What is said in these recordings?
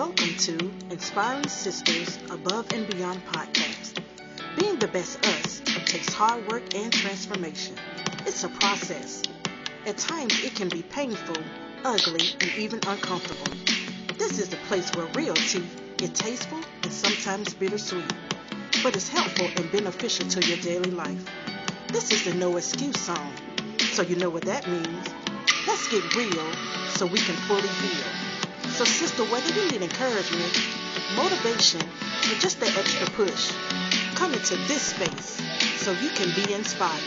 Welcome to Inspiring Sisters Above and Beyond podcast. Being the best us takes hard work and transformation. It's a process. At times, it can be painful, ugly, and even uncomfortable. This is the place where real tea is tasteful and sometimes bittersweet, but it's helpful and beneficial to your daily life. This is the no excuse song, so you know what that means. Let's get real so we can fully heal. So, sister, whether you need encouragement, motivation, or just that extra push, come into this space so you can be inspired.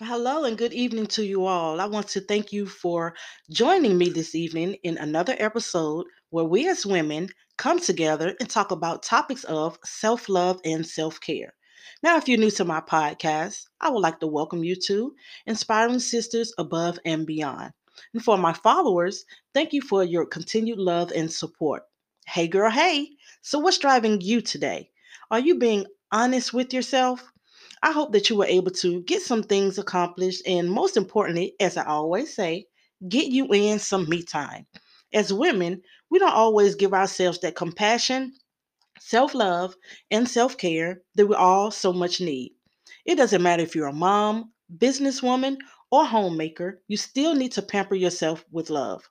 Hello and good evening to you all. I want to thank you for joining me this evening in another episode where we as women come together and talk about topics of self love and self care. Now, if you're new to my podcast, I would like to welcome you to Inspiring Sisters Above and Beyond. And for my followers, thank you for your continued love and support. Hey, girl, hey. So, what's driving you today? Are you being honest with yourself? I hope that you were able to get some things accomplished and, most importantly, as I always say, get you in some me time. As women, we don't always give ourselves that compassion, self love, and self care that we all so much need. It doesn't matter if you're a mom, businesswoman, or homemaker, you still need to pamper yourself with love.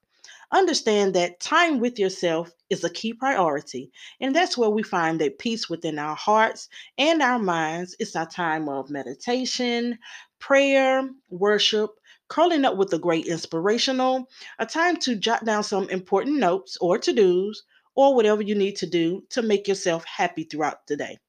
Understand that time with yourself is a key priority, and that's where we find that peace within our hearts and our minds. It's our time of meditation, prayer, worship, curling up with a great inspirational, a time to jot down some important notes or to dos, or whatever you need to do to make yourself happy throughout the day.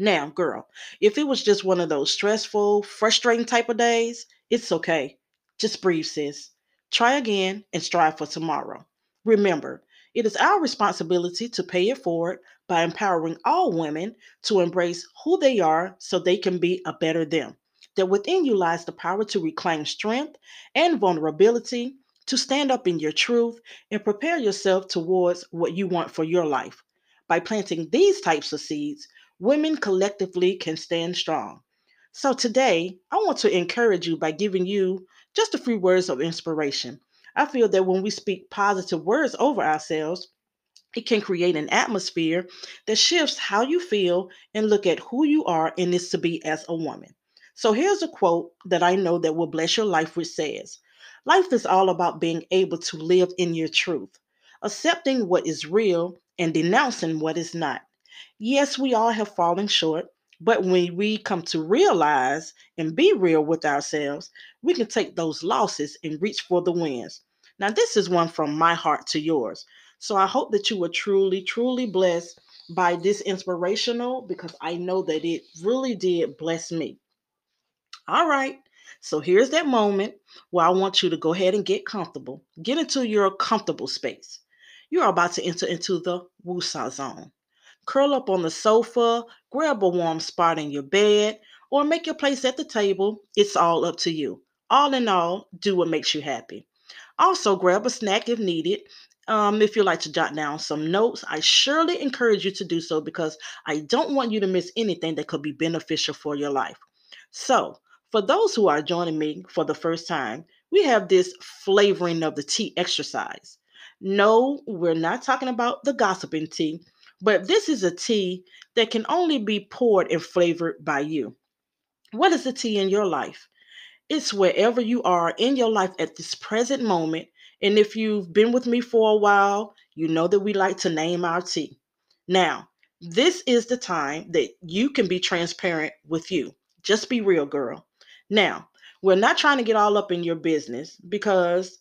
Now, girl, if it was just one of those stressful, frustrating type of days, it's okay. Just breathe, sis. Try again and strive for tomorrow. Remember, it is our responsibility to pay it forward by empowering all women to embrace who they are so they can be a better them. That within you lies the power to reclaim strength and vulnerability, to stand up in your truth and prepare yourself towards what you want for your life. By planting these types of seeds, women collectively can stand strong. So today, I want to encourage you by giving you just a few words of inspiration. I feel that when we speak positive words over ourselves, it can create an atmosphere that shifts how you feel and look at who you are and is to be as a woman. So here's a quote that I know that will bless your life, which says, Life is all about being able to live in your truth, accepting what is real and denouncing what is not. Yes, we all have fallen short, but when we come to realize and be real with ourselves, we can take those losses and reach for the wins. Now, this is one from my heart to yours. So I hope that you were truly, truly blessed by this inspirational because I know that it really did bless me. All right. So here's that moment where I want you to go ahead and get comfortable. Get into your comfortable space. You're about to enter into the Wusa zone curl up on the sofa, grab a warm spot in your bed, or make your place at the table. It's all up to you. All in all, do what makes you happy. Also, grab a snack if needed. Um, if you like to jot down some notes, I surely encourage you to do so because I don't want you to miss anything that could be beneficial for your life. So, for those who are joining me for the first time, we have this flavoring of the tea exercise. No, we're not talking about the gossiping tea. But this is a tea that can only be poured and flavored by you. What is the tea in your life? It's wherever you are in your life at this present moment. And if you've been with me for a while, you know that we like to name our tea. Now, this is the time that you can be transparent with you. Just be real, girl. Now, we're not trying to get all up in your business because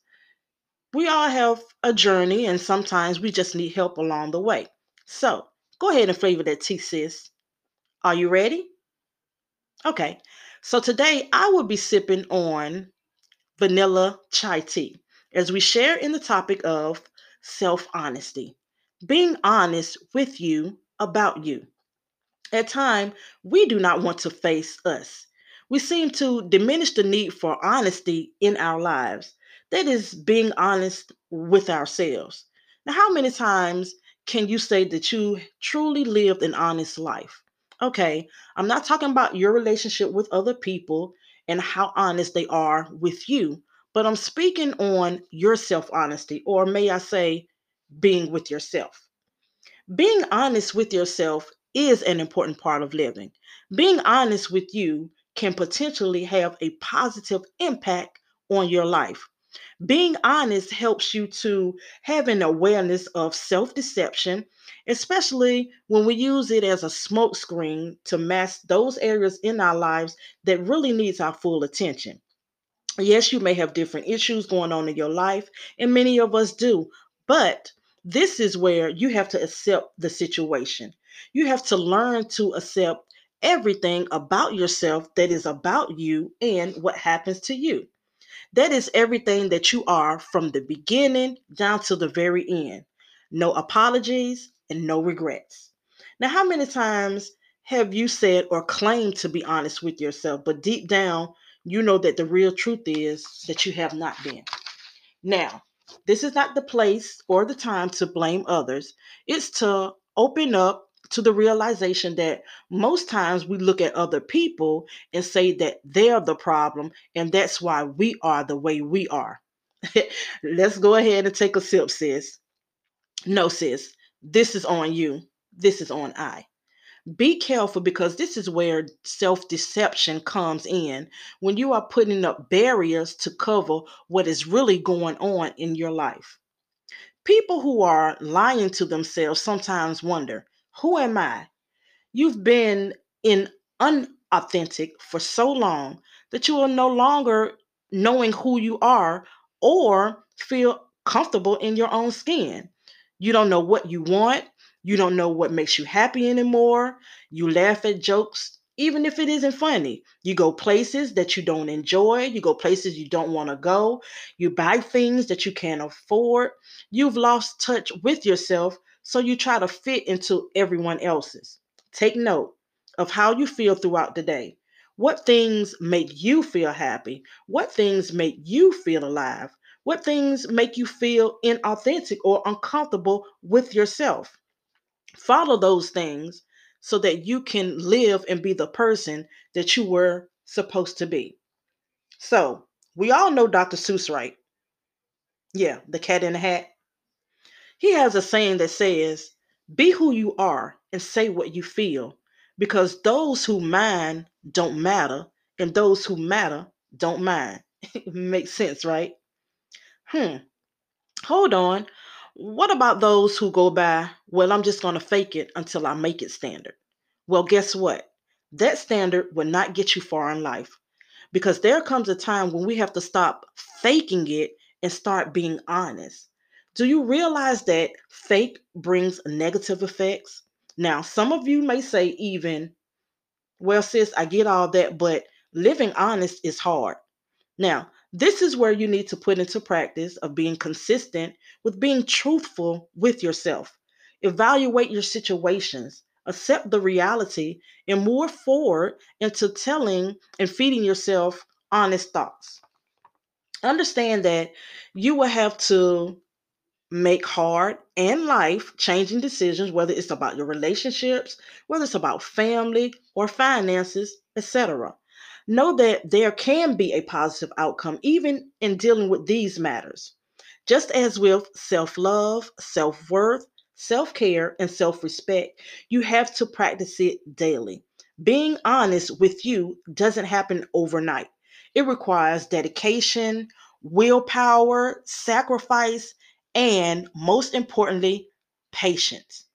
we all have a journey and sometimes we just need help along the way. So go ahead and flavor that tea, sis. Are you ready? Okay, so today I will be sipping on vanilla chai tea as we share in the topic of self honesty, being honest with you about you. At times, we do not want to face us. We seem to diminish the need for honesty in our lives. That is being honest with ourselves. Now, how many times can you say that you truly lived an honest life? Okay, I'm not talking about your relationship with other people and how honest they are with you, but I'm speaking on your self honesty, or may I say, being with yourself. Being honest with yourself is an important part of living. Being honest with you can potentially have a positive impact on your life. Being honest helps you to have an awareness of self deception, especially when we use it as a smokescreen to mask those areas in our lives that really needs our full attention. Yes, you may have different issues going on in your life, and many of us do, but this is where you have to accept the situation. You have to learn to accept everything about yourself that is about you and what happens to you. That is everything that you are from the beginning down to the very end. No apologies and no regrets. Now, how many times have you said or claimed to be honest with yourself, but deep down, you know that the real truth is that you have not been? Now, this is not the place or the time to blame others. It's to open up to the realization that most times we look at other people and say that they're the problem and that's why we are the way we are. Let's go ahead and take a sip, sis. No, sis, this is on you. This is on I. Be careful because this is where self deception comes in when you are putting up barriers to cover what is really going on in your life. People who are lying to themselves sometimes wonder, Who am I? You've been in unauthentic for so long that you are no longer knowing who you are or feel comfortable in your own skin. You don't know what you want. You don't know what makes you happy anymore. You laugh at jokes, even if it isn't funny. You go places that you don't enjoy. You go places you don't want to go. You buy things that you can't afford. You've lost touch with yourself, so you try to fit into everyone else's. Take note of how you feel throughout the day. What things make you feel happy? What things make you feel alive? What things make you feel inauthentic or uncomfortable with yourself? Follow those things so that you can live and be the person that you were supposed to be. So, we all know Dr. Seuss, right? Yeah, the cat in the hat. He has a saying that says, Be who you are and say what you feel, because those who mind don't matter, and those who matter don't mind. Makes sense, right? Hmm. Hold on. What about those who go by, well, I'm just going to fake it until I make it standard? Well, guess what? That standard will not get you far in life because there comes a time when we have to stop faking it and start being honest. Do you realize that fake brings negative effects? Now, some of you may say, even, well, sis, I get all that, but living honest is hard. Now, this is where you need to put into practice of being consistent with being truthful with yourself. Evaluate your situations, accept the reality, and move forward into telling and feeding yourself honest thoughts. Understand that you will have to make hard and life changing decisions, whether it's about your relationships, whether it's about family or finances, etc. Know that there can be a positive outcome even in dealing with these matters. Just as with self love, self worth, self care, and self respect, you have to practice it daily. Being honest with you doesn't happen overnight, it requires dedication, willpower, sacrifice, and most importantly, patience.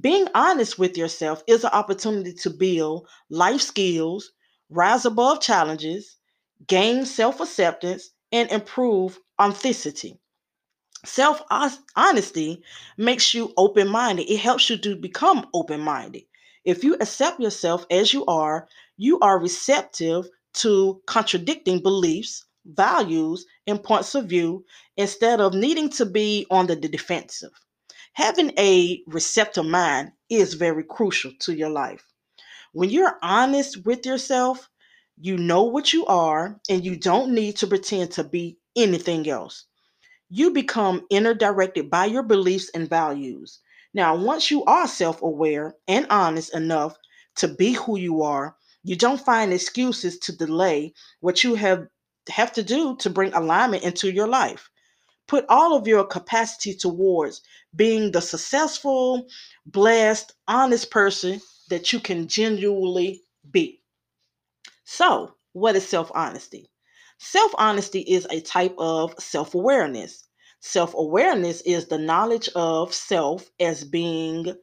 Being honest with yourself is an opportunity to build life skills, rise above challenges, gain self acceptance, and improve authenticity. Self honesty makes you open minded, it helps you to become open minded. If you accept yourself as you are, you are receptive to contradicting beliefs, values, and points of view instead of needing to be on the defensive. Having a receptive mind is very crucial to your life. When you're honest with yourself, you know what you are and you don't need to pretend to be anything else. You become inner directed by your beliefs and values. Now, once you are self aware and honest enough to be who you are, you don't find excuses to delay what you have have to do to bring alignment into your life. Put all of your capacity towards being the successful, blessed, honest person that you can genuinely be. So, what is self honesty? Self honesty is a type of self awareness. Self awareness is the knowledge of self as being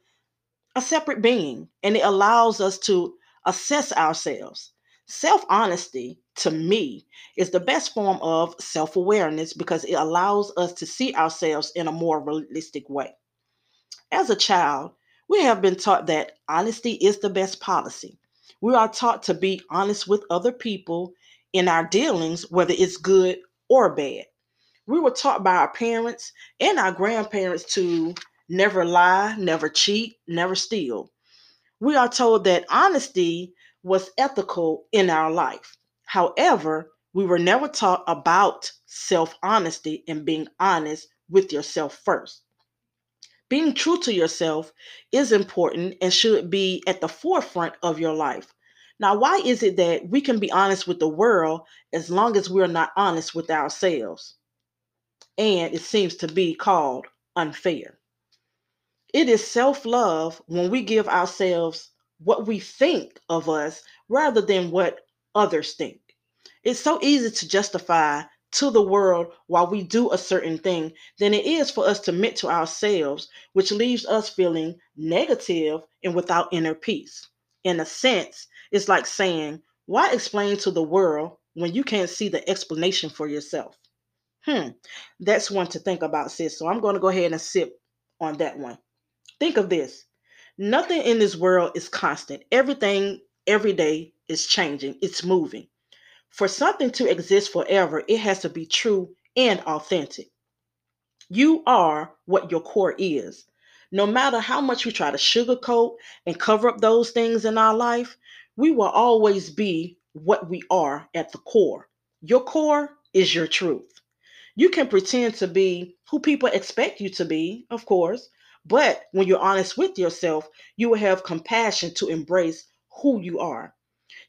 a separate being, and it allows us to assess ourselves. Self honesty, to me, is the best form of self awareness because it allows us to see ourselves in a more realistic way. As a child, we have been taught that honesty is the best policy. We are taught to be honest with other people in our dealings, whether it's good or bad. We were taught by our parents and our grandparents to never lie, never cheat, never steal. We are told that honesty was ethical in our life. However, we were never taught about self honesty and being honest with yourself first. Being true to yourself is important and should be at the forefront of your life. Now, why is it that we can be honest with the world as long as we're not honest with ourselves? And it seems to be called unfair. It is self love when we give ourselves what we think of us rather than what others think. It's so easy to justify to the world while we do a certain thing than it is for us to admit to ourselves, which leaves us feeling negative and without inner peace. In a sense, it's like saying, Why explain to the world when you can't see the explanation for yourself? Hmm, that's one to think about, sis. So I'm going to go ahead and sip on that one. Think of this nothing in this world is constant, everything every day is changing, it's moving. For something to exist forever, it has to be true and authentic. You are what your core is. No matter how much we try to sugarcoat and cover up those things in our life, we will always be what we are at the core. Your core is your truth. You can pretend to be who people expect you to be, of course, but when you're honest with yourself, you will have compassion to embrace who you are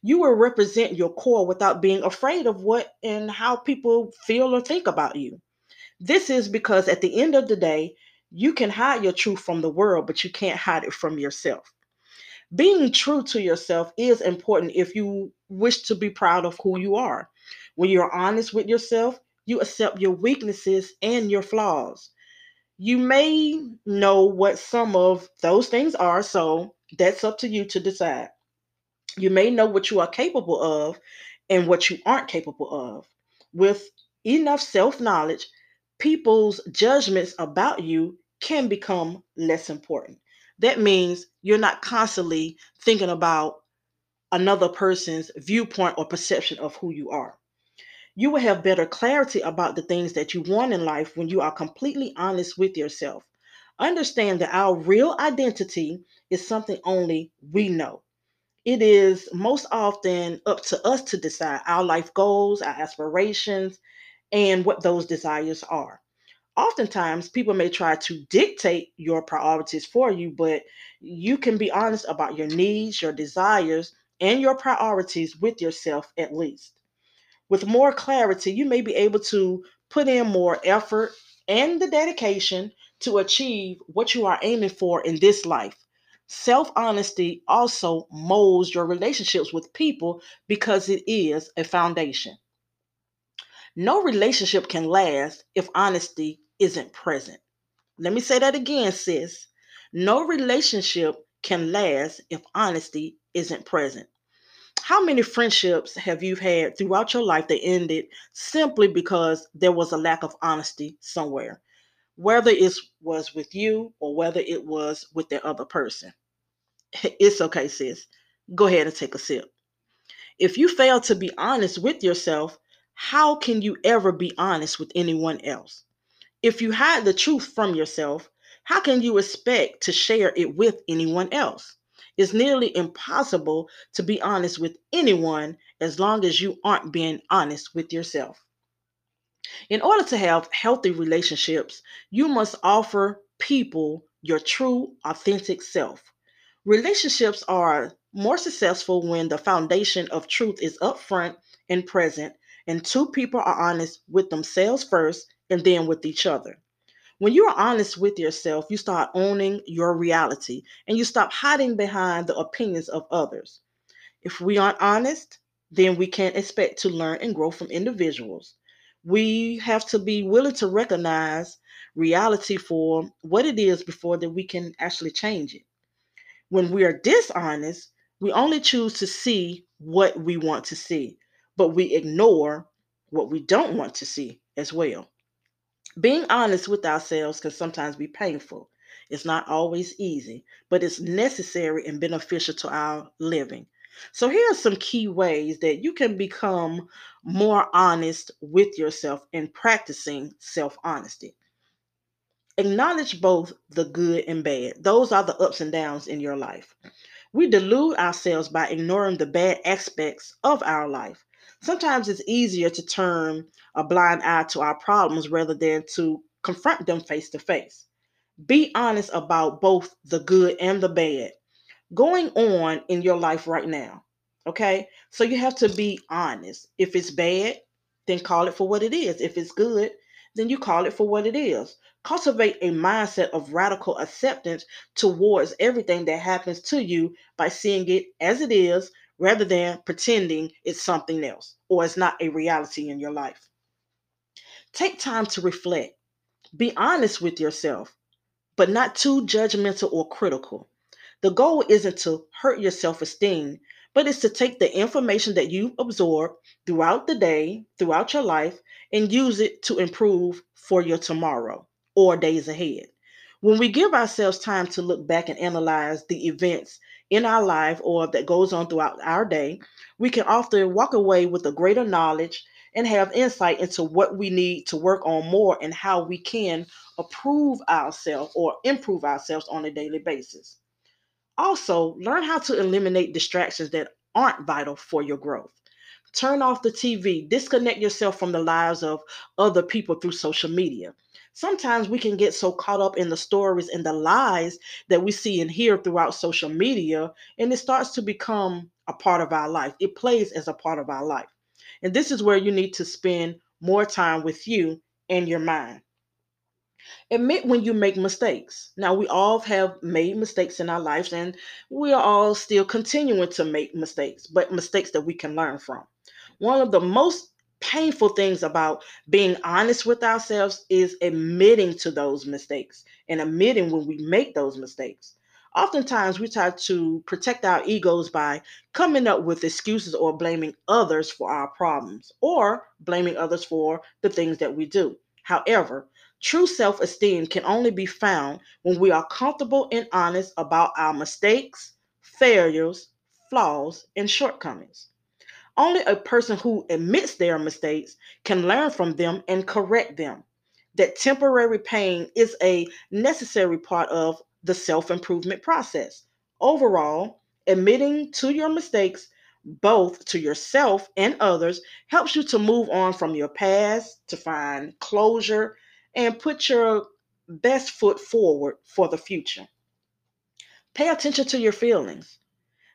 you will represent your core without being afraid of what and how people feel or think about you. This is because at the end of the day, you can hide your truth from the world, but you can't hide it from yourself. Being true to yourself is important if you wish to be proud of who you are. When you're honest with yourself, you accept your weaknesses and your flaws. You may know what some of those things are, so that's up to you to decide. You may know what you are capable of and what you aren't capable of. With enough self knowledge, people's judgments about you can become less important. That means you're not constantly thinking about another person's viewpoint or perception of who you are. You will have better clarity about the things that you want in life when you are completely honest with yourself. Understand that our real identity is something only we know it is most often up to us to decide our life goals, our aspirations, and what those desires are. Oftentimes, people may try to dictate your priorities for you, but you can be honest about your needs, your desires, and your priorities with yourself at least. With more clarity, you may be able to put in more effort and the dedication to achieve what you are aiming for in this life Self honesty also molds your relationships with people because it is a foundation. No relationship can last if honesty isn't present. Let me say that again, sis. No relationship can last if honesty isn't present. How many friendships have you had throughout your life that ended simply because there was a lack of honesty somewhere? Whether it was with you or whether it was with the other person. It's okay, sis. Go ahead and take a sip. If you fail to be honest with yourself, how can you ever be honest with anyone else? If you hide the truth from yourself, how can you expect to share it with anyone else? It's nearly impossible to be honest with anyone as long as you aren't being honest with yourself. In order to have healthy relationships, you must offer people your true, authentic self. Relationships are more successful when the foundation of truth is upfront and present, and two people are honest with themselves first and then with each other. When you are honest with yourself, you start owning your reality and you stop hiding behind the opinions of others. If we aren't honest, then we can't expect to learn and grow from individuals. We have to be willing to recognize reality for what it is before that we can actually change it. When we are dishonest, we only choose to see what we want to see, but we ignore what we don't want to see as well. Being honest with ourselves can sometimes be painful. It's not always easy, but it's necessary and beneficial to our living. So, here are some key ways that you can become more honest with yourself in practicing self honesty. Acknowledge both the good and bad, those are the ups and downs in your life. We delude ourselves by ignoring the bad aspects of our life. Sometimes it's easier to turn a blind eye to our problems rather than to confront them face to face. Be honest about both the good and the bad going on in your life right now. Okay? So you have to be honest. If it's bad, then call it for what it is. If it's good, then you call it for what it is. Cultivate a mindset of radical acceptance towards everything that happens to you by seeing it as it is rather than pretending it's something else or it's not a reality in your life. Take time to reflect. Be honest with yourself, but not too judgmental or critical. The goal isn't to hurt your self esteem, but it's to take the information that you absorb throughout the day, throughout your life, and use it to improve for your tomorrow or days ahead. When we give ourselves time to look back and analyze the events in our life or that goes on throughout our day, we can often walk away with a greater knowledge and have insight into what we need to work on more and how we can approve ourselves or improve ourselves on a daily basis. Also, learn how to eliminate distractions that aren't vital for your growth. Turn off the TV, disconnect yourself from the lives of other people through social media. Sometimes we can get so caught up in the stories and the lies that we see and hear throughout social media, and it starts to become a part of our life. It plays as a part of our life. And this is where you need to spend more time with you and your mind. Admit when you make mistakes. Now, we all have made mistakes in our lives, and we are all still continuing to make mistakes, but mistakes that we can learn from. One of the most painful things about being honest with ourselves is admitting to those mistakes and admitting when we make those mistakes. Oftentimes, we try to protect our egos by coming up with excuses or blaming others for our problems or blaming others for the things that we do. However, True self esteem can only be found when we are comfortable and honest about our mistakes, failures, flaws, and shortcomings. Only a person who admits their mistakes can learn from them and correct them. That temporary pain is a necessary part of the self improvement process. Overall, admitting to your mistakes, both to yourself and others, helps you to move on from your past, to find closure, and put your best foot forward for the future. Pay attention to your feelings.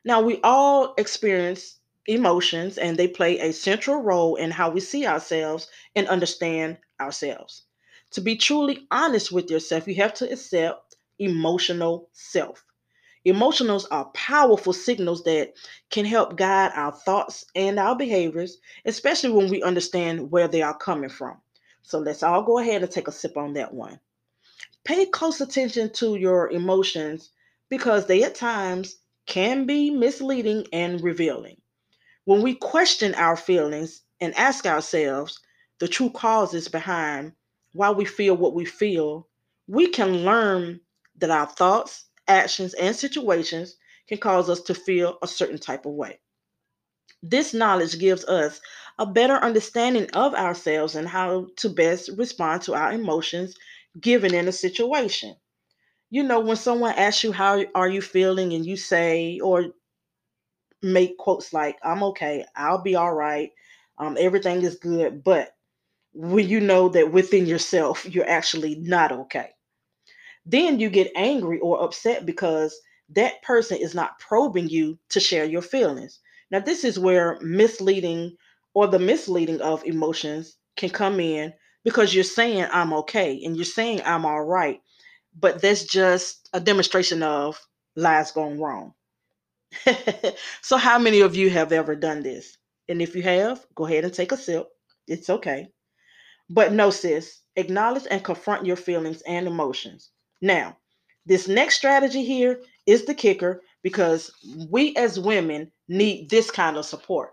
Now, we all experience emotions and they play a central role in how we see ourselves and understand ourselves. To be truly honest with yourself, you have to accept emotional self. Emotionals are powerful signals that can help guide our thoughts and our behaviors, especially when we understand where they are coming from. So let's all go ahead and take a sip on that one. Pay close attention to your emotions because they at times can be misleading and revealing. When we question our feelings and ask ourselves the true causes behind why we feel what we feel, we can learn that our thoughts, actions, and situations can cause us to feel a certain type of way. This knowledge gives us a better understanding of ourselves and how to best respond to our emotions given in a situation. You know, when someone asks you how are you feeling and you say or make quotes like I'm okay, I'll be all right, um, everything is good, but when you know that within yourself you're actually not okay, then you get angry or upset because that person is not probing you to share your feelings. Now, this is where misleading or the misleading of emotions can come in because you're saying I'm okay and you're saying I'm all right, but that's just a demonstration of lies gone wrong. so, how many of you have ever done this? And if you have, go ahead and take a sip. It's okay. But no, sis, acknowledge and confront your feelings and emotions. Now, this next strategy here is the kicker because we as women need this kind of support.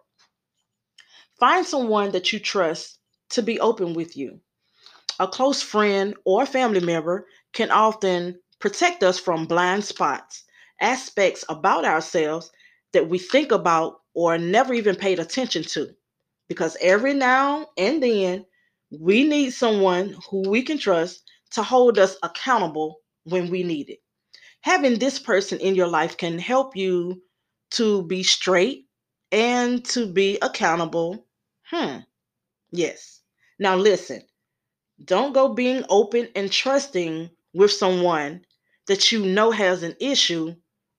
Find someone that you trust to be open with you. A close friend or family member can often protect us from blind spots, aspects about ourselves that we think about or never even paid attention to. Because every now and then, we need someone who we can trust to hold us accountable when we need it. Having this person in your life can help you to be straight and to be accountable. Hmm. Yes. Now, listen, don't go being open and trusting with someone that you know has an issue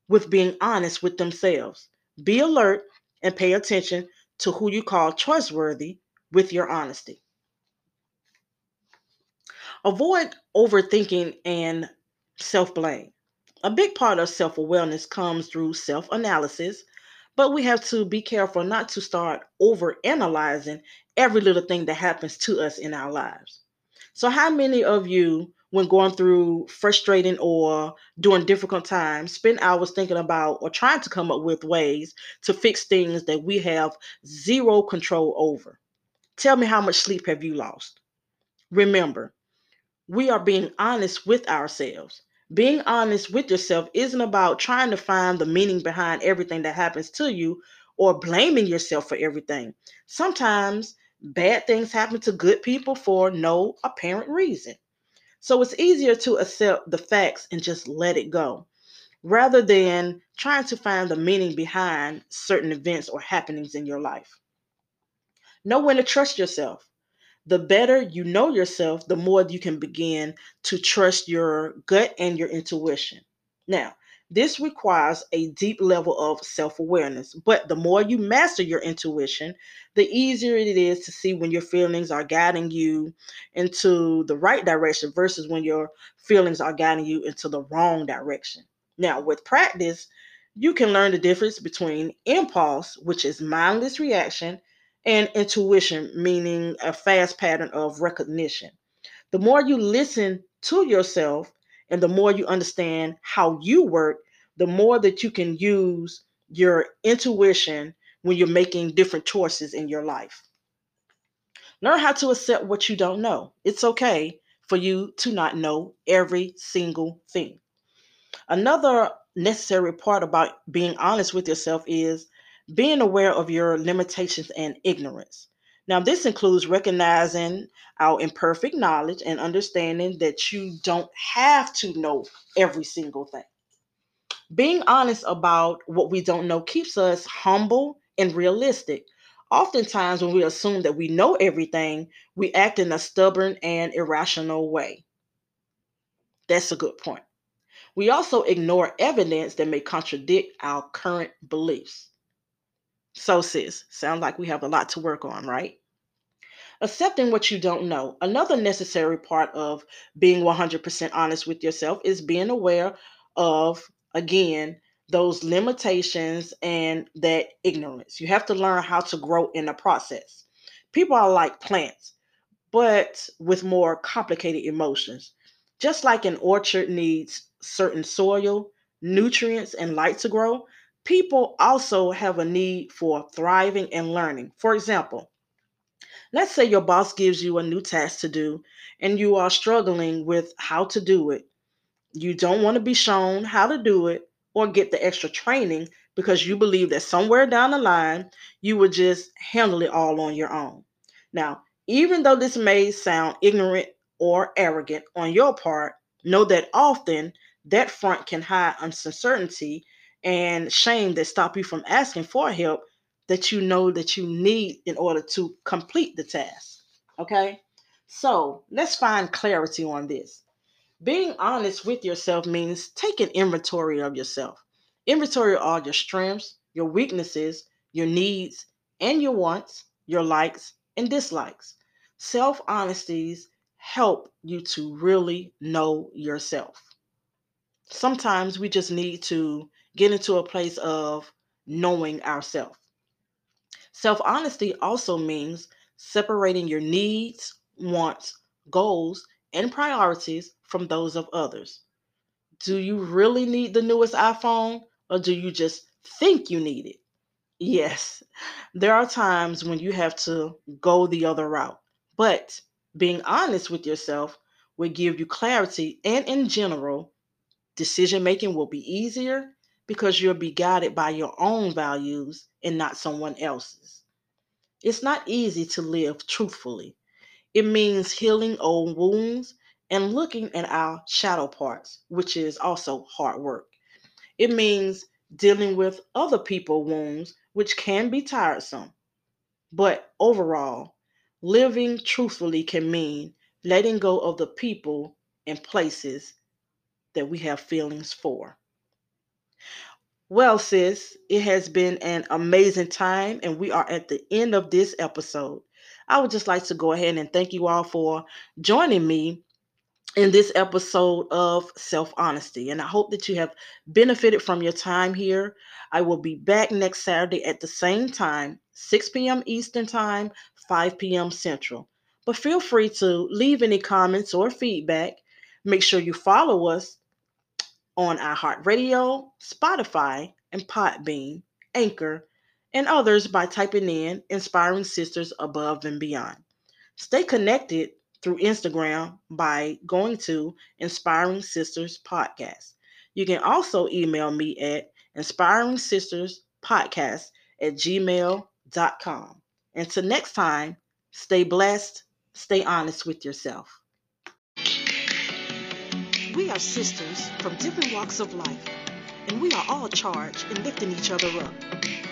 with being honest with themselves. Be alert and pay attention to who you call trustworthy with your honesty. Avoid overthinking and self blame. A big part of self awareness comes through self analysis, but we have to be careful not to start over analyzing every little thing that happens to us in our lives. So, how many of you, when going through frustrating or during difficult times, spend hours thinking about or trying to come up with ways to fix things that we have zero control over? Tell me how much sleep have you lost? Remember, we are being honest with ourselves. Being honest with yourself isn't about trying to find the meaning behind everything that happens to you or blaming yourself for everything. Sometimes bad things happen to good people for no apparent reason. So it's easier to accept the facts and just let it go rather than trying to find the meaning behind certain events or happenings in your life. Know when to trust yourself the better you know yourself, the more you can begin to trust your gut and your intuition. Now, this requires a deep level of self awareness, but the more you master your intuition, the easier it is to see when your feelings are guiding you into the right direction versus when your feelings are guiding you into the wrong direction. Now, with practice, you can learn the difference between impulse, which is mindless reaction, and intuition, meaning a fast pattern of recognition. The more you listen to yourself and the more you understand how you work, the more that you can use your intuition when you're making different choices in your life. Learn how to accept what you don't know. It's okay for you to not know every single thing. Another necessary part about being honest with yourself is being aware of your limitations and ignorance. Now, this includes recognizing our imperfect knowledge and understanding that you don't have to know every single thing. Being honest about what we don't know keeps us humble and realistic. Oftentimes, when we assume that we know everything, we act in a stubborn and irrational way. That's a good point. We also ignore evidence that may contradict our current beliefs. So, sis, sounds like we have a lot to work on, right? Accepting what you don't know. Another necessary part of being 100% honest with yourself is being aware of, again, those limitations and that ignorance. You have to learn how to grow in the process. People are like plants, but with more complicated emotions. Just like an orchard needs certain soil, nutrients, and light to grow, people also have a need for thriving and learning. For example, let's say your boss gives you a new task to do and you are struggling with how to do it. You don't want to be shown how to do it or get the extra training because you believe that somewhere down the line you would just handle it all on your own. Now, even though this may sound ignorant or arrogant on your part, know that often that front can hide uncertainty and shame that stop you from asking for help that you know that you need in order to complete the task. Okay? So let's find clarity on this. Being honest with yourself means taking inventory of yourself. Inventory of all your strengths, your weaknesses, your needs, and your wants, your likes and dislikes. Self honesties help you to really know yourself. Sometimes we just need to get into a place of knowing ourselves. Self honesty also means separating your needs, wants, goals, and priorities from those of others. Do you really need the newest iPhone or do you just think you need it? Yes, there are times when you have to go the other route, but being honest with yourself will give you clarity, and in general, decision making will be easier because you'll be guided by your own values and not someone else's. It's not easy to live truthfully. It means healing old wounds and looking at our shadow parts, which is also hard work. It means dealing with other people's wounds, which can be tiresome. But overall, living truthfully can mean letting go of the people and places that we have feelings for. Well, sis, it has been an amazing time, and we are at the end of this episode. I would just like to go ahead and thank you all for joining me in this episode of Self Honesty. And I hope that you have benefited from your time here. I will be back next Saturday at the same time, 6 p.m. Eastern Time, 5 p.m. Central. But feel free to leave any comments or feedback. Make sure you follow us on iHeartRadio, Spotify, and Podbean, Anchor, and others by typing in Inspiring Sisters Above and Beyond. Stay connected through Instagram by going to Inspiring Sisters Podcast. You can also email me at Inspiring Sisters Podcast at gmail.com. Until next time, stay blessed, stay honest with yourself. We are sisters from different walks of life, and we are all charged in lifting each other up.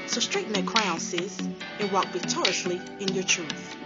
So straighten that crown, sis, and walk victoriously in your truth.